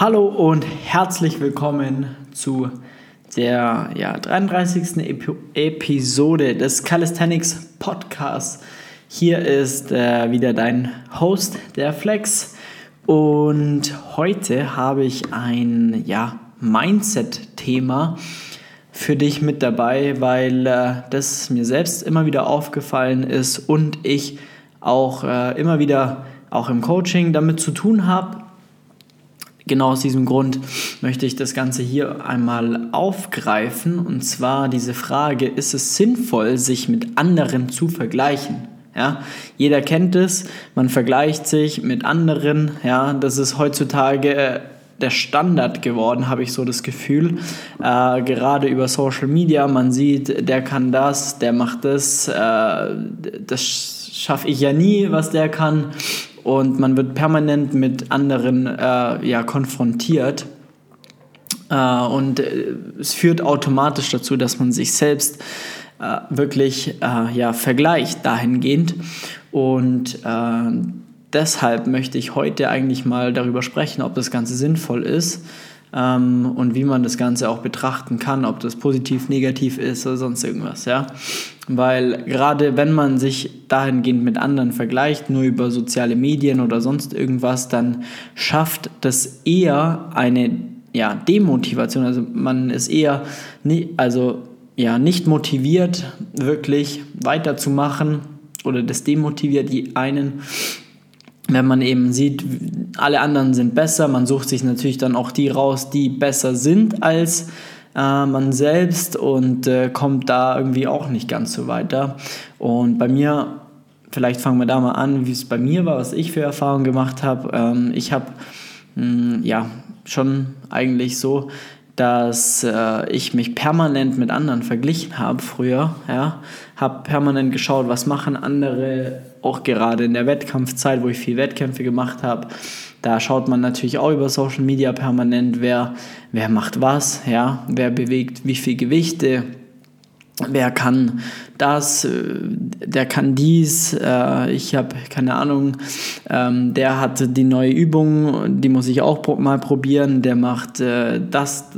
Hallo und herzlich willkommen zu der ja, 33. Ep Episode des Calisthenics Podcasts. Hier ist äh, wieder dein Host, der Flex. Und heute habe ich ein ja, Mindset-Thema für dich mit dabei, weil äh, das mir selbst immer wieder aufgefallen ist und ich auch äh, immer wieder auch im Coaching damit zu tun habe genau aus diesem Grund möchte ich das Ganze hier einmal aufgreifen. Und zwar diese Frage, ist es sinnvoll, sich mit anderen zu vergleichen? Ja, jeder kennt es, man vergleicht sich mit anderen. Ja, das ist heutzutage äh, der Standard geworden, habe ich so das Gefühl. Äh, gerade über Social Media, man sieht, der kann das, der macht das, äh, das schaffe ich ja nie, was der kann und man wird permanent mit anderen äh, ja, konfrontiert. Äh, und äh, es führt automatisch dazu, dass man sich selbst äh, wirklich äh, ja, vergleicht dahingehend. Und deshalb möchte ich heute eigentlich mal darüber sprechen, ob das Ganze sinnvoll ist ähm, und wie man das Ganze auch betrachten kann, ob das positiv, negativ ist oder sonst irgendwas, ja. Weil gerade wenn man sich dahingehend mit anderen vergleicht, nur über soziale Medien oder sonst irgendwas, dann schafft das eher eine ja, Demotivation. Also man ist eher nie, also, ja, nicht motiviert, wirklich weiterzumachen oder das demotiviert die einen wenn man eben sieht, alle anderen sind besser, man sucht sich natürlich dann auch die raus, die besser sind als äh, man selbst und äh, kommt da irgendwie auch nicht ganz so weiter. Und bei mir, vielleicht fangen wir da mal an, wie es bei mir war, was ich für Erfahrungen gemacht habe. Ähm, ich habe hm, ja schon eigentlich so dass äh, ich mich permanent mit anderen verglichen habe früher. Ja? Habe permanent geschaut, was machen andere, auch gerade in der Wettkampfzeit, wo ich viel Wettkämpfe gemacht habe. Da schaut man natürlich auch über Social Media permanent, wer, wer macht was, ja? wer bewegt wie viel Gewichte, wer kann das, äh, der kann dies, äh, ich habe keine Ahnung, ähm, der hat die neue Übung, die muss ich auch mal probieren, der macht äh, das,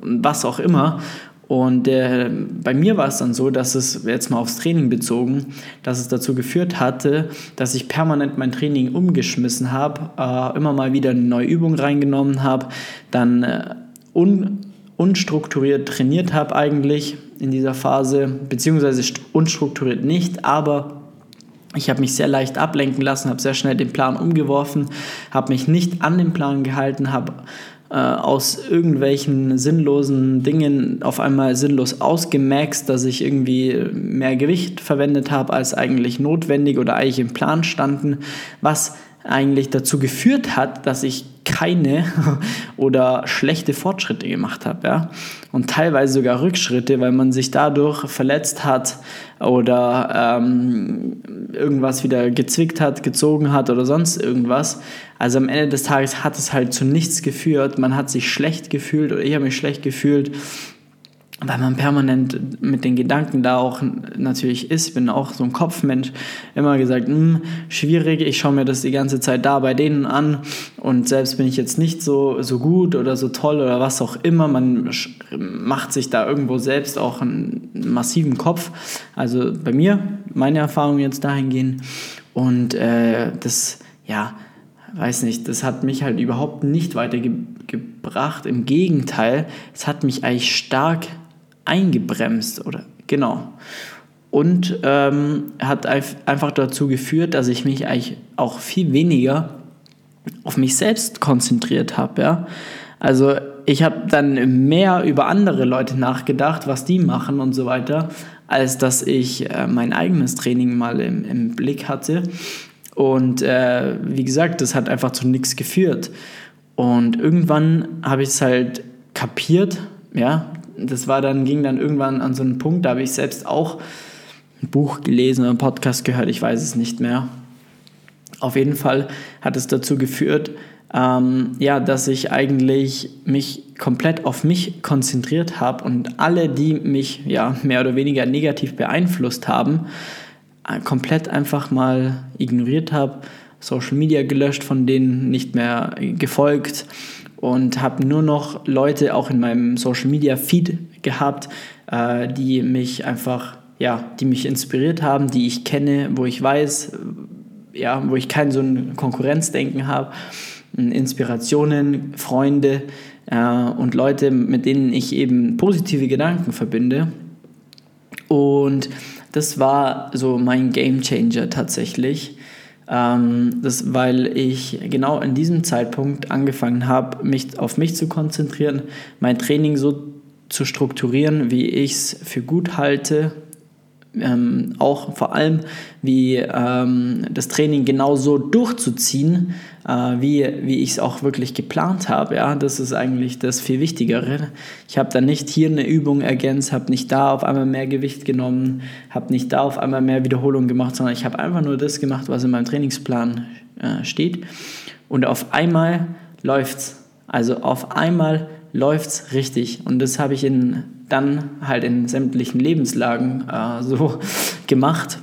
was auch immer. Und äh, bei mir war es dann so, dass es jetzt mal aufs Training bezogen, dass es dazu geführt hatte, dass ich permanent mein Training umgeschmissen habe, äh, immer mal wieder eine neue Übung reingenommen habe, dann äh, un unstrukturiert trainiert habe eigentlich in dieser Phase, beziehungsweise unstrukturiert nicht, aber ich habe mich sehr leicht ablenken lassen, habe sehr schnell den Plan umgeworfen, habe mich nicht an den Plan gehalten, habe äh, aus irgendwelchen sinnlosen Dingen auf einmal sinnlos ausgemaxt, dass ich irgendwie mehr Gewicht verwendet habe als eigentlich notwendig oder eigentlich im Plan standen, was eigentlich dazu geführt hat, dass ich keine oder schlechte Fortschritte gemacht habe. Ja? Und teilweise sogar Rückschritte, weil man sich dadurch verletzt hat oder ähm, irgendwas wieder gezwickt hat, gezogen hat oder sonst irgendwas. Also am Ende des Tages hat es halt zu nichts geführt. Man hat sich schlecht gefühlt oder ich habe mich schlecht gefühlt weil man permanent mit den Gedanken da auch natürlich ist. Ich bin auch so ein Kopfmensch, immer gesagt, hm, schwierig, ich schaue mir das die ganze Zeit da bei denen an und selbst bin ich jetzt nicht so, so gut oder so toll oder was auch immer. Man macht sich da irgendwo selbst auch einen massiven Kopf. Also bei mir, meine Erfahrungen jetzt dahingehend und äh, das, ja, weiß nicht, das hat mich halt überhaupt nicht weitergebracht. Im Gegenteil, es hat mich eigentlich stark eingebremst oder genau. Und ähm, hat einfach dazu geführt, dass ich mich eigentlich auch viel weniger auf mich selbst konzentriert habe. Ja? Also ich habe dann mehr über andere Leute nachgedacht, was die machen und so weiter, als dass ich äh, mein eigenes Training mal im, im Blick hatte. Und äh, wie gesagt, das hat einfach zu nichts geführt. Und irgendwann habe ich es halt kapiert, ja, das war dann, ging dann irgendwann an so einen Punkt, da habe ich selbst auch ein Buch gelesen oder einen Podcast gehört, ich weiß es nicht mehr. Auf jeden Fall hat es dazu geführt, ähm, ja, dass ich eigentlich mich komplett auf mich konzentriert habe und alle, die mich ja mehr oder weniger negativ beeinflusst haben, äh, komplett einfach mal ignoriert habe, Social Media gelöscht, von denen nicht mehr gefolgt und habe nur noch Leute auch in meinem Social Media Feed gehabt, äh, die mich einfach, ja, die mich inspiriert haben, die ich kenne, wo ich weiß, ja, wo ich kein so ein Konkurrenzdenken habe, Inspirationen, Freunde äh, und Leute, mit denen ich eben positive Gedanken verbinde. Und das war so mein Game Changer tatsächlich. Ähm, das, weil ich genau in diesem Zeitpunkt angefangen habe, mich auf mich zu konzentrieren, mein Training so zu strukturieren, wie ich es für gut halte ähm, auch vor allem, wie ähm, das Training genau so durchzuziehen, äh, wie, wie ich es auch wirklich geplant habe. Ja? Das ist eigentlich das viel Wichtigere. Ich habe dann nicht hier eine Übung ergänzt, habe nicht da auf einmal mehr Gewicht genommen, habe nicht da auf einmal mehr Wiederholungen gemacht, sondern ich habe einfach nur das gemacht, was in meinem Trainingsplan äh, steht. Und auf einmal läuft es. Also auf einmal läuft es richtig. Und das habe ich in dann halt in sämtlichen Lebenslagen äh, so gemacht.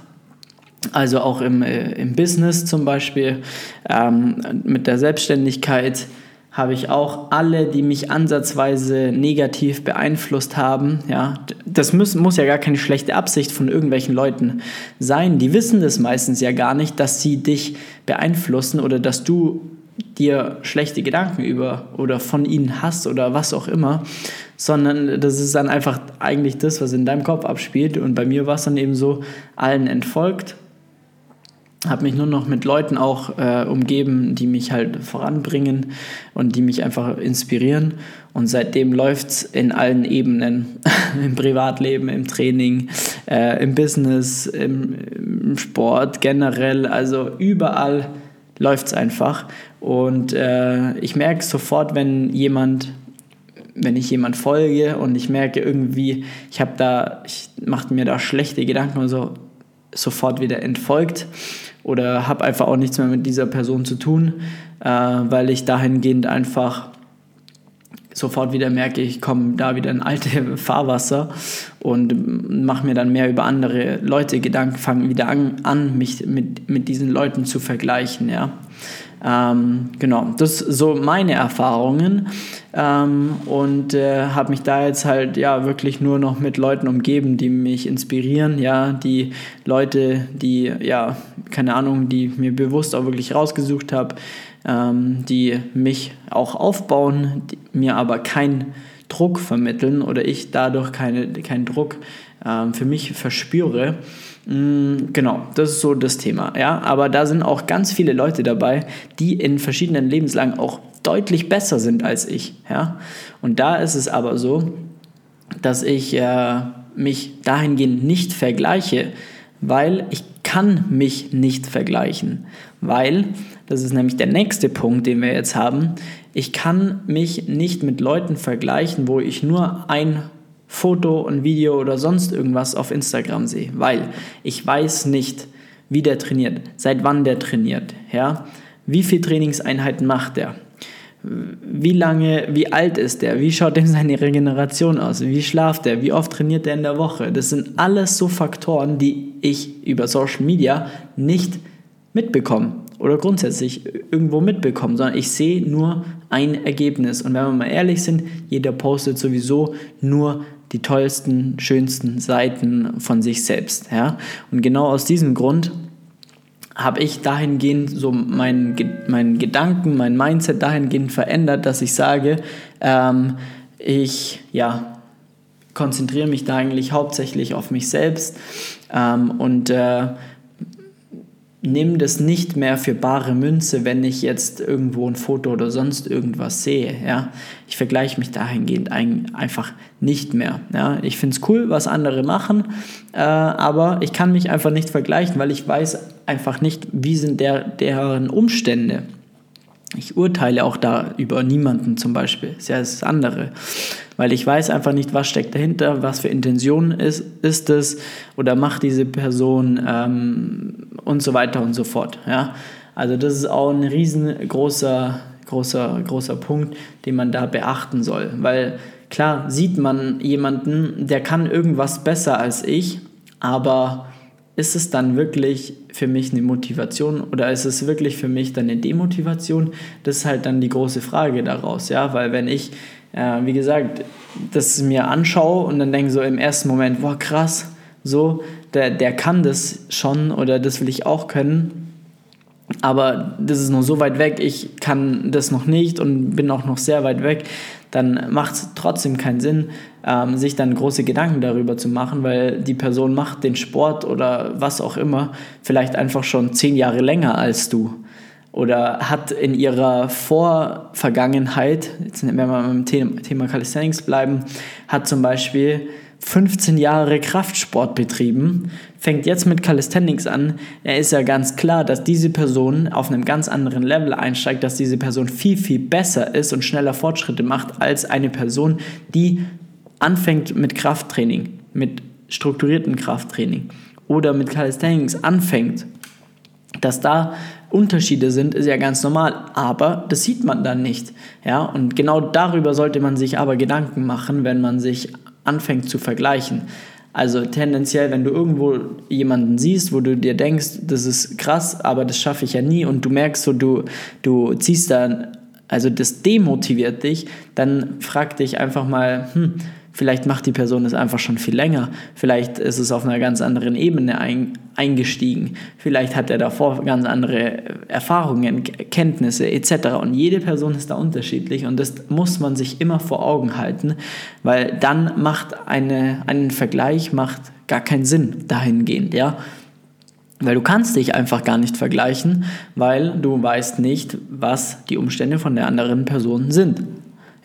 Also auch im, äh, im Business zum Beispiel, ähm, mit der Selbstständigkeit habe ich auch alle, die mich ansatzweise negativ beeinflusst haben, ja, das muss, muss ja gar keine schlechte Absicht von irgendwelchen Leuten sein. Die wissen das meistens ja gar nicht, dass sie dich beeinflussen oder dass du dir schlechte Gedanken über oder von ihnen hast oder was auch immer, sondern das ist dann einfach eigentlich das, was in deinem Kopf abspielt. Und bei mir war es dann eben so, allen entfolgt, habe mich nur noch mit Leuten auch äh, umgeben, die mich halt voranbringen und die mich einfach inspirieren. Und seitdem läuft es in allen Ebenen, im Privatleben, im Training, äh, im Business, im, im Sport generell, also überall läuft es einfach. Und äh, ich merke sofort, wenn jemand, wenn ich jemand folge und ich merke irgendwie, ich habe da, ich mache mir da schlechte Gedanken und so sofort wieder entfolgt oder habe einfach auch nichts mehr mit dieser Person zu tun, äh, weil ich dahingehend einfach sofort wieder merke, ich komme da wieder in alte Fahrwasser und mache mir dann mehr über andere Leute Gedanken, fange wieder an, an, mich mit, mit diesen Leuten zu vergleichen, ja. Ähm, genau, das sind so meine Erfahrungen ähm, und äh, habe mich da jetzt halt ja wirklich nur noch mit Leuten umgeben, die mich inspirieren, ja, die Leute, die ja, keine Ahnung, die mir bewusst auch wirklich rausgesucht habe, ähm, die mich auch aufbauen, mir aber keinen Druck vermitteln oder ich dadurch keine, keinen Druck ähm, für mich verspüre. Mm, genau, das ist so das Thema. Ja? Aber da sind auch ganz viele Leute dabei, die in verschiedenen Lebenslagen auch deutlich besser sind als ich. Ja? Und da ist es aber so, dass ich äh, mich dahingehend nicht vergleiche, weil ich kann mich nicht vergleichen, weil, das ist nämlich der nächste Punkt, den wir jetzt haben, ich kann mich nicht mit Leuten vergleichen, wo ich nur ein Foto, ein Video oder sonst irgendwas auf Instagram sehe, weil ich weiß nicht, wie der trainiert, seit wann der trainiert, ja, wie viele Trainingseinheiten macht der, wie lange, wie alt ist der, wie schaut denn seine Regeneration aus, wie schlaft er, wie oft trainiert er in der Woche. Das sind alles so Faktoren, die ich über Social Media nicht mitbekomme oder grundsätzlich irgendwo mitbekomme, sondern ich sehe nur ein Ergebnis. Und wenn wir mal ehrlich sind, jeder postet sowieso nur die tollsten, schönsten Seiten von sich selbst. Ja? Und genau aus diesem Grund habe ich dahingehend so meinen mein Gedanken, mein Mindset dahingehend verändert, dass ich sage, ähm, ich ja, konzentriere mich da eigentlich hauptsächlich auf mich selbst ähm, und äh, nehme das nicht mehr für bare Münze, wenn ich jetzt irgendwo ein Foto oder sonst irgendwas sehe. Ja? Ich vergleiche mich dahingehend ein, einfach nicht mehr. Ja? Ich finde es cool, was andere machen, äh, aber ich kann mich einfach nicht vergleichen, weil ich weiß einfach nicht, wie sind der, deren Umstände. Ich urteile auch da über niemanden zum Beispiel. Das ist ja das andere. Weil ich weiß einfach nicht, was steckt dahinter, was für Intention ist, ist es oder macht diese Person ähm, und so weiter und so fort. Ja? Also das ist auch ein riesengroßer großer, großer Punkt, den man da beachten soll. Weil klar sieht man jemanden, der kann irgendwas besser als ich, aber ist es dann wirklich für mich eine Motivation oder ist es wirklich für mich dann eine Demotivation? Das ist halt dann die große Frage daraus, ja, weil wenn ich, äh, wie gesagt, das mir anschaue und dann denke so im ersten Moment, boah, krass, so, der, der kann das schon oder das will ich auch können, aber das ist noch so weit weg, ich kann das noch nicht und bin auch noch sehr weit weg, dann macht es trotzdem keinen Sinn, ähm, sich dann große Gedanken darüber zu machen, weil die Person macht den Sport oder was auch immer vielleicht einfach schon zehn Jahre länger als du oder hat in ihrer Vorvergangenheit, jetzt wenn wir beim Thema Calisthenics bleiben, hat zum Beispiel 15 Jahre Kraftsport betrieben, fängt jetzt mit Calisthenics an, er ist ja ganz klar, dass diese Person auf einem ganz anderen Level einsteigt, dass diese Person viel, viel besser ist und schneller Fortschritte macht als eine Person, die anfängt mit Krafttraining, mit strukturiertem Krafttraining oder mit Calisthenics anfängt. Dass da Unterschiede sind, ist ja ganz normal, aber das sieht man dann nicht. Ja? Und genau darüber sollte man sich aber Gedanken machen, wenn man sich anfängt zu vergleichen. Also tendenziell, wenn du irgendwo jemanden siehst, wo du dir denkst, das ist krass, aber das schaffe ich ja nie und du merkst so, du, du ziehst da, also das demotiviert dich, dann frag dich einfach mal, hm, Vielleicht macht die Person es einfach schon viel länger. Vielleicht ist es auf einer ganz anderen Ebene ein, eingestiegen. Vielleicht hat er davor ganz andere Erfahrungen, Kenntnisse etc. Und jede Person ist da unterschiedlich und das muss man sich immer vor Augen halten, weil dann macht eine, einen Vergleich macht gar keinen Sinn dahingehend, ja. Weil du kannst dich einfach gar nicht vergleichen, weil du weißt nicht, was die Umstände von der anderen Person sind.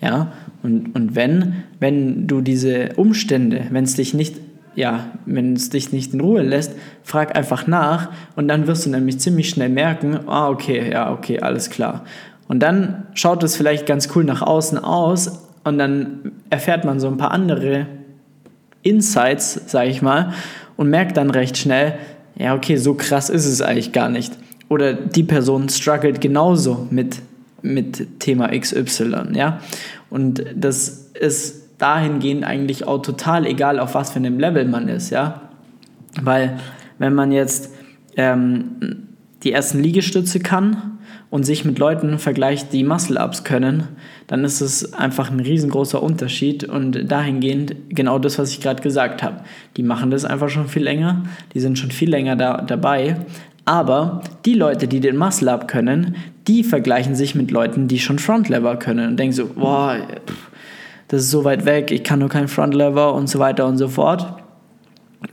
Ja, und, und wenn, wenn du diese Umstände, wenn es dich nicht, ja, wenn es dich nicht in Ruhe lässt, frag einfach nach und dann wirst du nämlich ziemlich schnell merken, ah, okay, ja, okay, alles klar. Und dann schaut es vielleicht ganz cool nach außen aus und dann erfährt man so ein paar andere Insights, sag ich mal, und merkt dann recht schnell, ja, okay, so krass ist es eigentlich gar nicht. Oder die Person struggelt genauso mit, mit Thema XY, ja. Und das ist dahingehend eigentlich auch total egal, auf was für einem Level man ist, ja. Weil wenn man jetzt ähm, die ersten Liegestütze kann und sich mit Leuten vergleicht, die Muscle-Ups können, dann ist es einfach ein riesengroßer Unterschied und dahingehend genau das, was ich gerade gesagt habe. Die machen das einfach schon viel länger, die sind schon viel länger da, dabei, aber die Leute, die den Muscle-Up können, die vergleichen sich mit Leuten, die schon Front-Lever können und denken so, boah, das ist so weit weg, ich kann nur kein Front-Lever und so weiter und so fort.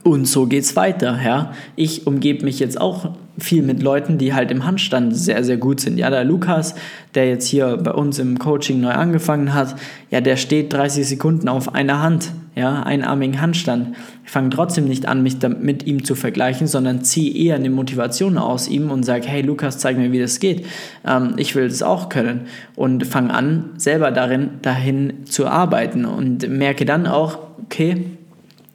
Und so geht's weiter, ja. Ich umgebe mich jetzt auch viel mit Leuten, die halt im Handstand sehr, sehr gut sind. Ja, der Lukas, der jetzt hier bei uns im Coaching neu angefangen hat, ja, der steht 30 Sekunden auf einer Hand, ja, einarmigen Handstand. Ich fange trotzdem nicht an, mich mit ihm zu vergleichen, sondern ziehe eher eine Motivation aus ihm und sage, hey Lukas, zeig mir, wie das geht. Ähm, ich will das auch können. Und fange an, selber darin, dahin zu arbeiten und merke dann auch, okay,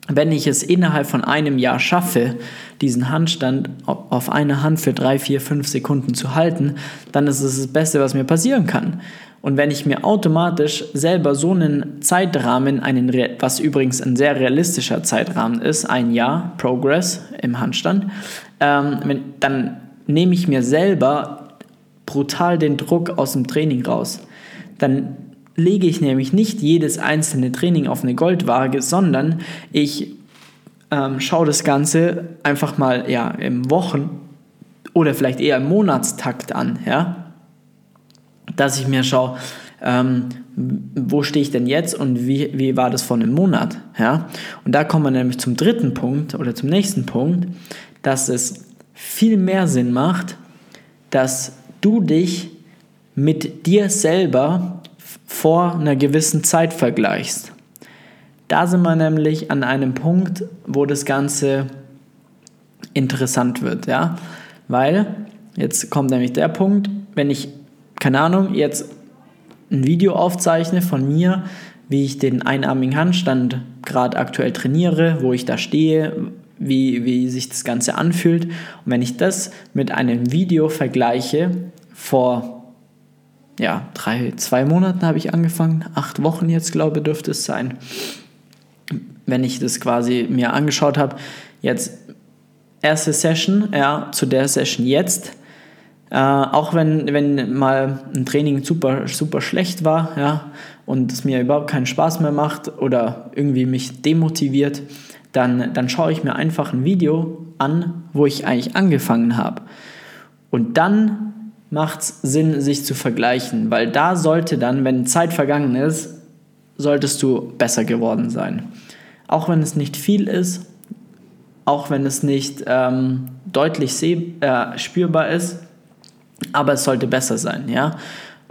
wenn ich es innerhalb von einem Jahr schaffe, diesen Handstand auf einer Hand für drei, vier, fünf Sekunden zu halten, dann ist es das Beste, was mir passieren kann. Und wenn ich mir automatisch selber so einen Zeitrahmen, einen, was übrigens ein sehr realistischer Zeitrahmen ist, ein Jahr Progress im Handstand, ähm, dann nehme ich mir selber brutal den Druck aus dem Training raus. Dann lege ich nämlich nicht jedes einzelne Training auf eine Goldwaage, sondern ich ähm, schaue das Ganze einfach mal ja, im Wochen- oder vielleicht eher im Monatstakt an, ja? dass ich mir schaue, ähm, wo stehe ich denn jetzt und wie, wie war das vor einem Monat. Ja? Und da kommen wir nämlich zum dritten Punkt oder zum nächsten Punkt, dass es viel mehr Sinn macht, dass du dich mit dir selber vor einer gewissen Zeit vergleichst. Da sind wir nämlich an einem Punkt, wo das Ganze interessant wird, ja, weil jetzt kommt nämlich der Punkt, wenn ich, keine Ahnung, jetzt ein Video aufzeichne von mir, wie ich den einarmigen Handstand gerade aktuell trainiere, wo ich da stehe, wie, wie sich das Ganze anfühlt. Und wenn ich das mit einem Video vergleiche vor ja, drei, zwei Monaten habe ich angefangen, acht Wochen jetzt, glaube ich, dürfte es sein. Wenn ich das quasi mir angeschaut habe, jetzt erste Session, ja, zu der Session jetzt. Äh, auch wenn, wenn mal ein Training super, super schlecht war, ja, und es mir überhaupt keinen Spaß mehr macht oder irgendwie mich demotiviert, dann, dann schaue ich mir einfach ein Video an, wo ich eigentlich angefangen habe. Und dann macht es Sinn, sich zu vergleichen, weil da sollte dann, wenn Zeit vergangen ist, solltest du besser geworden sein. Auch wenn es nicht viel ist, auch wenn es nicht ähm, deutlich äh, spürbar ist, aber es sollte besser sein, ja.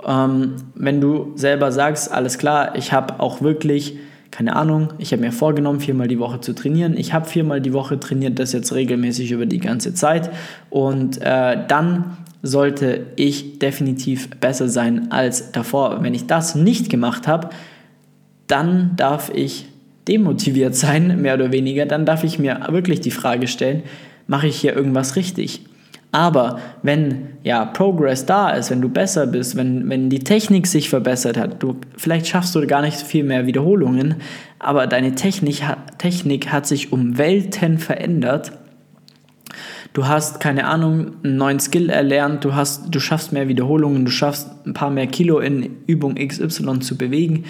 Ähm, wenn du selber sagst, alles klar, ich habe auch wirklich, keine Ahnung, ich habe mir vorgenommen, viermal die Woche zu trainieren. Ich habe viermal die Woche trainiert, das jetzt regelmäßig über die ganze Zeit. Und äh, dann sollte ich definitiv besser sein als davor. Wenn ich das nicht gemacht habe, dann darf ich demotiviert sein, mehr oder weniger. Dann darf ich mir wirklich die Frage stellen, mache ich hier irgendwas richtig? Aber wenn ja Progress da ist, wenn du besser bist, wenn, wenn die Technik sich verbessert hat, du, vielleicht schaffst du gar nicht viel mehr Wiederholungen, aber deine Technik, Technik hat sich um Welten verändert. Du hast, keine Ahnung, einen neuen Skill erlernt, du, hast, du schaffst mehr Wiederholungen, du schaffst ein paar mehr Kilo in Übung XY zu bewegen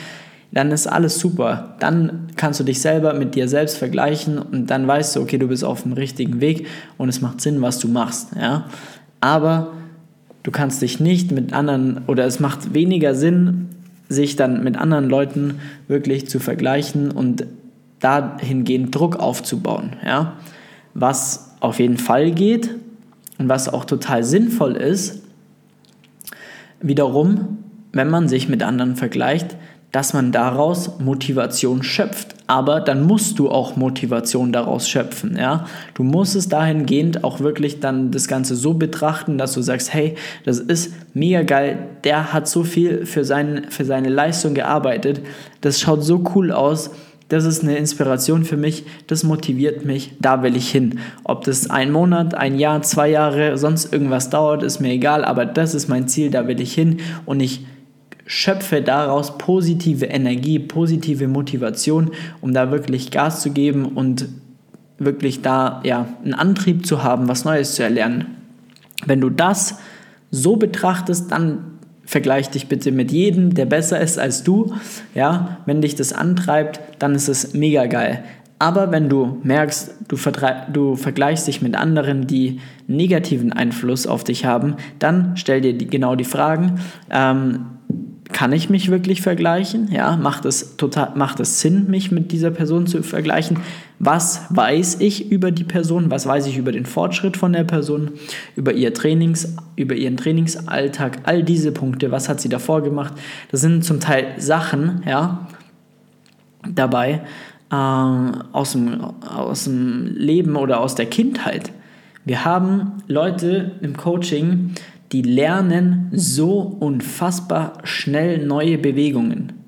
dann ist alles super. Dann kannst du dich selber mit dir selbst vergleichen und dann weißt du, okay, du bist auf dem richtigen Weg und es macht Sinn, was du machst. Ja? Aber du kannst dich nicht mit anderen oder es macht weniger Sinn, sich dann mit anderen Leuten wirklich zu vergleichen und dahingehend Druck aufzubauen. Ja? Was auf jeden Fall geht und was auch total sinnvoll ist, wiederum, wenn man sich mit anderen vergleicht, dass man daraus Motivation schöpft. Aber dann musst du auch Motivation daraus schöpfen. Ja? Du musst es dahingehend auch wirklich dann das Ganze so betrachten, dass du sagst, hey, das ist mega geil, der hat so viel für, sein, für seine Leistung gearbeitet, das schaut so cool aus, das ist eine Inspiration für mich, das motiviert mich, da will ich hin. Ob das ein Monat, ein Jahr, zwei Jahre, sonst irgendwas dauert, ist mir egal, aber das ist mein Ziel, da will ich hin und ich schöpfe daraus positive Energie, positive Motivation, um da wirklich Gas zu geben und wirklich da ja einen Antrieb zu haben, was Neues zu erlernen. Wenn du das so betrachtest, dann vergleich dich bitte mit jedem, der besser ist als du. Ja, wenn dich das antreibt, dann ist es mega geil. Aber wenn du merkst, du, du, vergleichst dich mit anderen, die negativen Einfluss auf dich haben, dann stell dir die, genau die Fragen. Ähm, kann ich mich wirklich vergleichen? Ja, macht es total, macht es Sinn, mich mit dieser Person zu vergleichen? Was weiß ich über die Person? Was weiß ich über den Fortschritt von der Person? Über ihr Trainings, über ihren Trainingsalltag? All diese Punkte. Was hat sie davor gemacht? Das sind zum Teil Sachen, ja, dabei äh, aus, dem, aus dem Leben oder aus der Kindheit. Wir haben Leute im Coaching, die lernen so unfassbar schnell neue Bewegungen.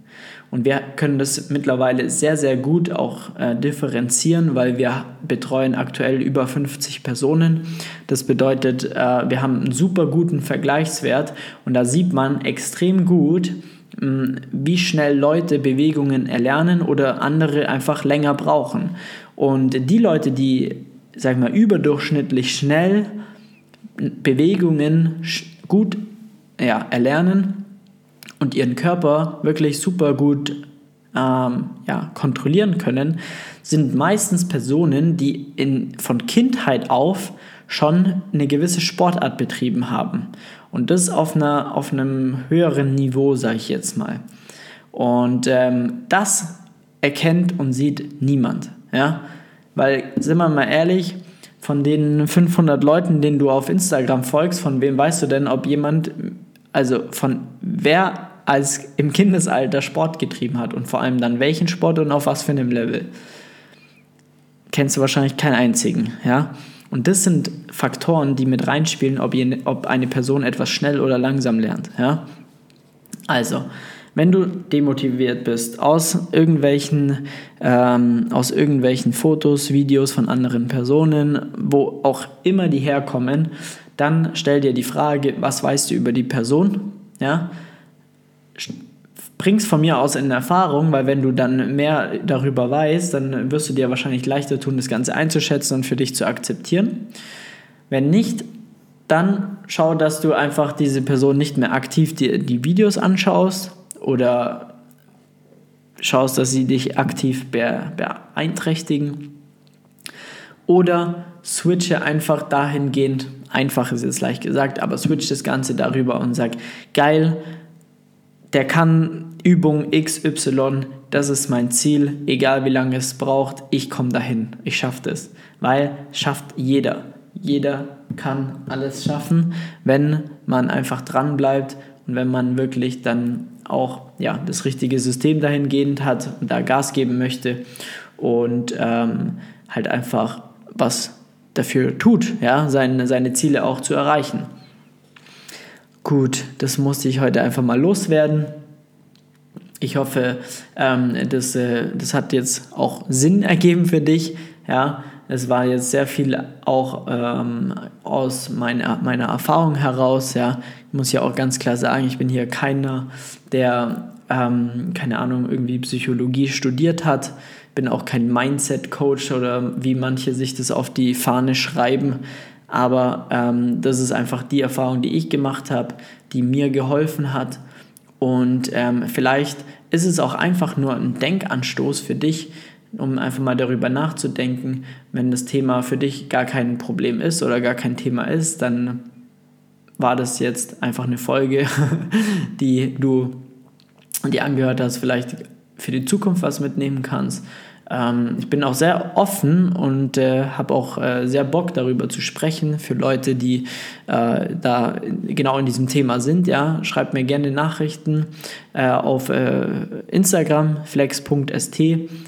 Und wir können das mittlerweile sehr, sehr gut auch äh, differenzieren, weil wir betreuen aktuell über 50 Personen. Das bedeutet, äh, wir haben einen super guten Vergleichswert und da sieht man extrem gut, mh, hm, wie schnell Leute Bewegungen erlernen oder andere einfach länger brauchen. Und die Leute, die, sag ich mal, überdurchschnittlich schnell Bewegungen gut ja, erlernen und ihren Körper wirklich super gut ähm, ja, kontrollieren können, sind meistens Personen, die in, von Kindheit auf schon eine gewisse Sportart betrieben haben. Und das auf, einer, auf einem höheren Niveau, sage ich jetzt mal. Und ähm, das erkennt und sieht niemand. Ja? Weil, sind wir mal ehrlich, von den 500 Leuten, denen du auf Instagram folgst, von wem weißt du denn, ob jemand, also von wer als im Kindesalter Sport getrieben hat und vor allem dann welchen Sport und auf was für einem Level? Kennst du wahrscheinlich keinen einzigen, ja? Und das sind Faktoren, die mit reinspielen, ob, ihr, ob eine Person etwas schnell oder langsam lernt, ja? Also, wenn du demotiviert bist aus irgendwelchen, ähm, aus irgendwelchen Fotos, Videos von anderen Personen, wo auch immer die herkommen, dann stell dir die Frage, was weißt du über die Person? Ja? bring's von mir aus in Erfahrung, weil wenn du dann mehr darüber weißt, dann wirst du dir wahrscheinlich leichter tun, das Ganze einzuschätzen und für dich zu akzeptieren. Wenn nicht, dann schau, dass du einfach diese Person nicht mehr aktiv die, die Videos anschaust oder schaust, dass sie dich aktiv beeinträchtigen. Oder switche einfach dahingehend, einfach ist jetzt leicht gesagt, aber switch das Ganze darüber und sag, geil, der kann Übung XY, das ist mein Ziel, egal wie lange es braucht, ich komme dahin, ich schaffe das, weil schafft jeder. Jeder kann alles schaffen, wenn man einfach dran bleibt und wenn man wirklich dann auch ja, das richtige System dahingehend hat und da Gas geben möchte und ähm, halt einfach was dafür tut, ja, seine, seine Ziele auch zu erreichen. Gut, das musste ich heute einfach mal loswerden. Ich hoffe, ähm, das, äh, das hat jetzt auch Sinn ergeben für dich. Ja, es war jetzt sehr viel auch ähm, aus meiner, meiner Erfahrung heraus. Ja, muss ja auch ganz klar sagen, ich bin hier keiner, der ähm, keine Ahnung irgendwie Psychologie studiert hat. Bin auch kein Mindset-Coach oder wie manche sich das auf die Fahne schreiben. Aber ähm, das ist einfach die Erfahrung, die ich gemacht habe, die mir geholfen hat. Und ähm, vielleicht ist es auch einfach nur ein Denkanstoß für dich, um einfach mal darüber nachzudenken, wenn das Thema für dich gar kein Problem ist oder gar kein Thema ist, dann war das jetzt einfach eine Folge, die du dir angehört hast, vielleicht für die Zukunft was mitnehmen kannst. Ähm, ich bin auch sehr offen und äh, habe auch äh, sehr Bock darüber zu sprechen für Leute, die äh, da genau in diesem Thema sind. Ja, schreibt mir gerne Nachrichten äh, auf äh, Instagram flex.st.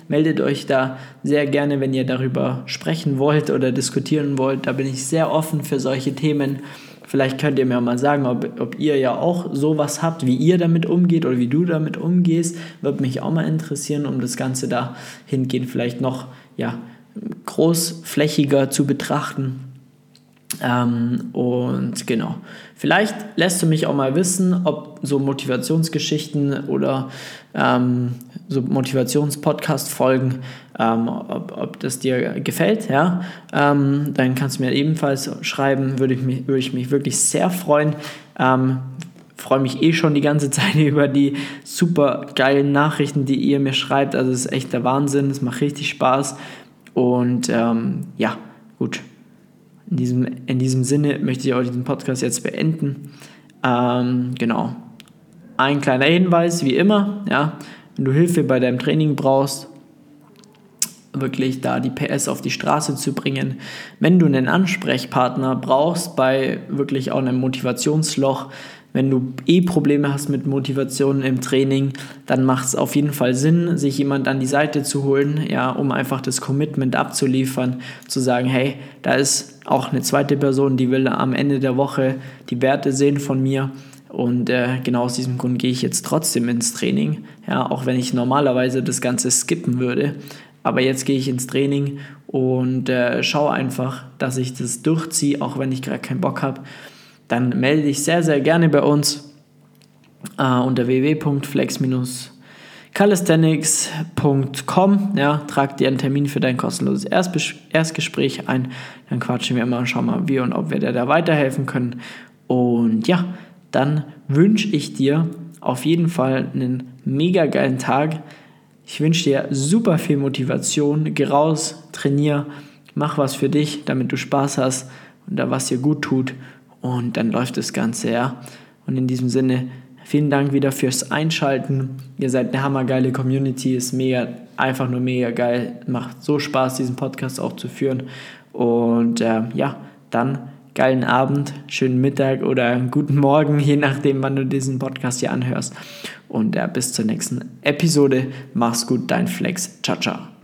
Meldet euch da sehr gerne, wenn ihr darüber sprechen wollt oder diskutieren wollt. Da bin ich sehr offen für solche Themen. Vielleicht könnt ihr mir mal sagen, ob, ob ihr ja auch sowas habt, wie ihr damit umgeht oder wie du damit umgehst. Würde mich auch mal interessieren, um das Ganze da hingehend vielleicht noch ja, großflächiger zu betrachten. Ähm, und genau, vielleicht lässt du mich auch mal wissen, ob so Motivationsgeschichten oder ähm, so Motivations-Podcast-Folgen, ähm, ob, ob das dir gefällt, ja, ähm, dann kannst du mir ebenfalls schreiben, würde ich mich, würde ich mich wirklich sehr freuen. Ähm, freue mich eh schon die ganze Zeit über die super geilen Nachrichten, die ihr mir schreibt. Also es ist echt der Wahnsinn, es macht richtig Spaß. Und ähm, ja, gut. In diesem, in diesem Sinne möchte ich auch diesen Podcast jetzt beenden. Ähm, genau. Ein kleiner Hinweis, wie immer, ja, wenn du Hilfe bei deinem Training brauchst, wirklich da die PS auf die Straße zu bringen. Wenn du einen Ansprechpartner brauchst bei wirklich auch einem Motivationsloch, wenn du eh Probleme hast mit Motivation im Training, dann macht es auf jeden Fall Sinn, sich jemand an die Seite zu holen, ja, um einfach das Commitment abzuliefern, zu sagen, hey, da ist auch eine zweite Person, die will am Ende der Woche die Werte sehen von mir und äh, genau aus diesem Grund gehe ich jetzt trotzdem ins Training, ja, auch wenn ich normalerweise das Ganze skippen würde. Aber jetzt gehe ich ins Training und äh, schaue einfach, dass ich das durchziehe, auch wenn ich gerade keinen Bock habe. Dann melde dich sehr, sehr gerne bei uns äh, unter www.flex-calisthenics.com. Ja, trag dir einen Termin für dein kostenloses Erstbes Erstgespräch ein. Dann quatschen wir mal und schauen mal, wie und ob wir dir da weiterhelfen können. Und ja, dann wünsche ich dir auf jeden Fall einen mega geilen Tag. Ich wünsche dir super viel Motivation. Geh raus, trainier, mach was für dich, damit du Spaß hast und da was dir gut tut. Und dann läuft das Ganze, ja. Und in diesem Sinne, vielen Dank wieder fürs Einschalten. Ihr seid eine hammergeile Community, ist mega, einfach nur mega geil. Macht so Spaß, diesen Podcast auch zu führen. Und äh, ja, dann geilen Abend, schönen Mittag oder guten Morgen, je nachdem, wann du diesen Podcast hier anhörst. Und ja, bis zur nächsten Episode. Mach's gut, dein Flex. Ciao, ciao.